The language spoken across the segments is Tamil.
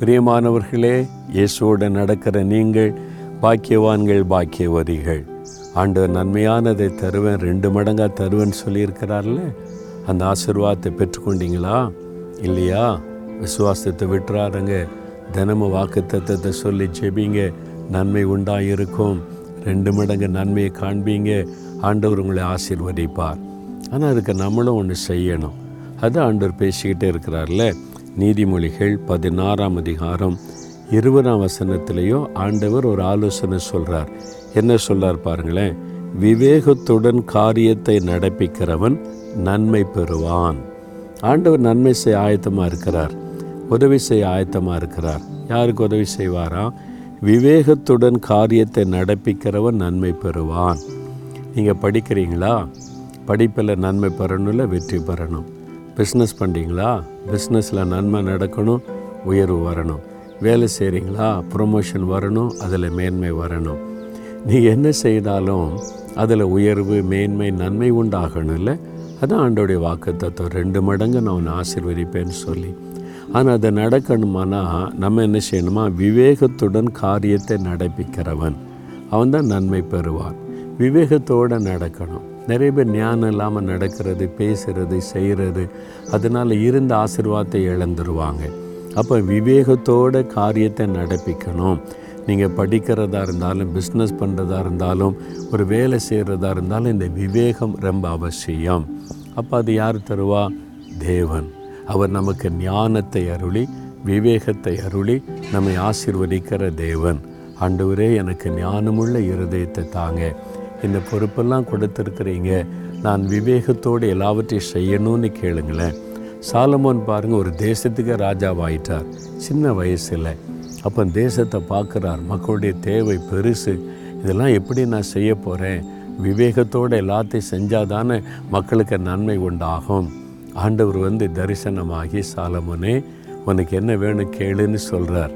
பிரியமானவர்களே இயேசுவோடு நடக்கிற நீங்கள் பாக்கியவான்கள் பாக்கியவதிகள். ஆண்டவர் நன்மையானதை தருவேன் ரெண்டு மடங்காக தருவேன்னு சொல்லியிருக்கிறார்ல? அந்த ஆசிர்வாதத்தை பெற்றுக்கொண்டீங்களா? இல்லையா? விசுவாசத்தை விட்டுறாருங்க தினமும் வாக்கு தத்துவத்தை சொல்லி ஜெபிங்க. நன்மை உண்டாயிருக்கும். ரெண்டு மடங்கு நன்மையை காண்பீங்க. ஆண்டவர் உங்களை ஆசீர்வதிப்பார். ஆனால் அதுக்கு நம்மளும் ஒன்று செய்யணும். அது ஆண்டவர் பேசிக்கிட்டே இருக்கிறார்ல. நீதிமொழிகள் பதினாறாம் அதிகாரம் இருபதாம் வசனத்திலேயோ ஆண்டவர் ஒரு ஆலோசனை சொல்கிறார் என்ன சொல்கிறார் பாருங்களேன். விவேகத்துடன் காரியத்தை நடப்பிக்கிறவன் நன்மை பெறுவான். ஆண்டவர் நன்மை செய்ய ஆயத்தமாக இருக்கிறார். உதவி செய்ய ஆயத்தமாக இருக்கிறார். யாருக்கு உதவி செய்வாரா? விவேகத்துடன் காரியத்தை நடப்பிக்கிறவன் நன்மை பெறுவான். நீங்கள் படிக்கிறீங்களா? படிப்பில் நன்மை பெறணும்ல வெற்றி பெறணும். பிஸ்னஸ் பண்ணுறீங்களா பிஸ்னஸில் நன்மை நடக்கணும் உயர்வு வரணும். வேலை செய்கிறீங்களா ப்ரொமோஷன் வரணும் அதில் மேன்மை வரணும். நீ என்ன செய்தாலும் அதில் உயர்வு மேன்மை நன்மை உண்டாகணும்ல அதான் ஆண்டோடைய வாக்கு தத்துவம் ரெண்டு மடங்கு நான் உன்னை ஆசிர்வதிப்பேன்னு சொல்லி. ஆனால் அதை நடக்கணுமானா நம்ம என்ன செய்யணுமா? விவேகத்துடன் காரியத்தை நடப்பிக்கிறவன். அவன் தான் நன்மை பெறுவான். விவேகத்தோடு நடக்கணும். நிறைய பேர் ஞானம் இல்லாமல் நடக்கிறது பேசுகிறது செய்கிறது அதனால் இருந்த ஆசிர்வாதத்தை இழந்துருவாங்க. அப்போ விவேகத்தோட காரியத்தை நடப்பிக்கணும். நீங்கள் படிக்கிறதா இருந்தாலும் பிஸ்னஸ் பண்ணுறதா இருந்தாலும் ஒரு வேலை செய்கிறதா இருந்தாலும் இந்த விவேகம் ரொம்ப அவசியம். அப்போ அது யார் தருவா? தேவன். அவர் நமக்கு ஞானத்தை அருளி விவேகத்தை அருளி நம்மை ஆசிர்வதிக்கிற தேவன். ஆண்டவரே எனக்கு ஞானமுள்ள இருதயத்தை தாங்க. இந்த பொறுப்பெல்லாம் கொடுத்துருக்குறீங்க. நான் விவேகத்தோடு எல்லாவற்றையும் செய்யணும்னு கேளுங்களேன். சாலமோன் பாருங்கள் ஒரு தேசத்துக்கு ராஜாவாயிட்டார். சின்ன வயசில். அப்போ தேசத்தை பார்க்குறார். மக்களுடைய தேவை பெருசு. இதெல்லாம் எப்படி நான் செய்ய போகிறேன் விவேகத்தோடு எல்லாத்தையும் செஞ்சால் தானே மக்களுக்கு நன்மை உண்டாகும். ஆண்டவர் வந்து தரிசனமாகி சாலமோனே உனக்கு என்ன வேணும் கேளுன்னு சொல்கிறார்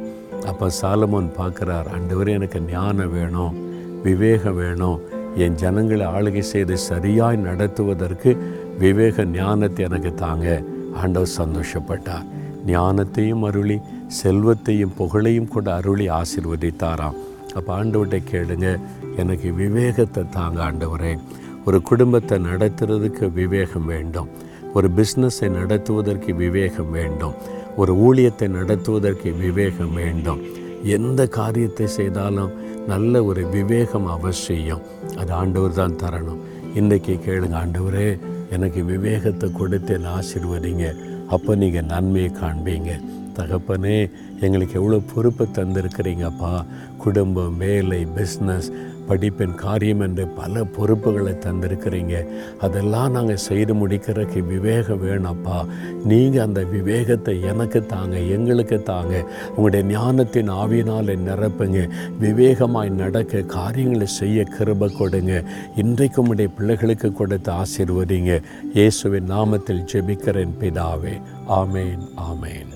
அப்போ சாலமோன் பார்க்குறார் ஆண்டவர் எனக்கு ஞானம் வேணும் விவேகம் வேணும். என் ஜனங்களை ஆளுகை செய்து சரியாய் நடத்துவதற்கு விவேக ஞானத்தை எனக்கு தாங்க. ஆண்டவர் சந்தோஷப்பட்டார். ஞானத்தையும் அருளி செல்வத்தையும் புகழையும் கூட அருளி ஆசிர்வதித்தாராம். அப்போ ஆண்டவர்கிட்ட கேளுங்க எனக்கு விவேகத்தை தாங்க ஆண்டவரே. ஒரு குடும்பத்தை நடத்துறதுக்கு விவேகம் வேண்டும். ஒரு பிஸ்னஸை நடத்துவதற்கு விவேகம் வேண்டும். ஒரு ஊழியத்தை நடத்துவதற்கு விவேகம் வேண்டும். எந்த காரியத்தை செய்தாலும் நல்ல ஒரு விவேகம் அவசியம். அது ஆண்டவர் தான் தரணும். இன்றைக்கி கேளுங்க ஆண்டவரே எனக்கு விவேகத்தை கொடுத்து என்னை ஆசீர்வதிங்க. அப்போ நீங்கள் நன்மையை காண்பீங்க. தகப்பனே எங்களுக்கு எவ்வளோ பொறுப்பை தந்திருக்கிறீங்கப்பா. குடும்பம் வேலை பிஸ்னஸ் படிப்பின் காரியம் என்று பல பொறுப்புகளை தந்திருக்கிறீங்க. அதெல்லாம் நாங்கள் செய்து முடிக்கிறதுக்கு விவேகம் வேணப்பா நீங்கள் அந்த விவேகத்தை எனக்கு தாங்க எங்களுக்கு தாங்க. உங்களுடைய ஞானத்தின் ஆவியினால் நிரப்புங்க. விவேகமாய் நடக்க காரியங்களை செய்ய கிருப கொடுங்க. இன்றைக்கு உடைய பிள்ளைகளுக்கு கொடுத்து ஆசீர்வதிங்க. இயேசுவின் நாமத்தில் ஜெபிக்கிறேன் பிதாவே. ஆமேன் ஆமேன்.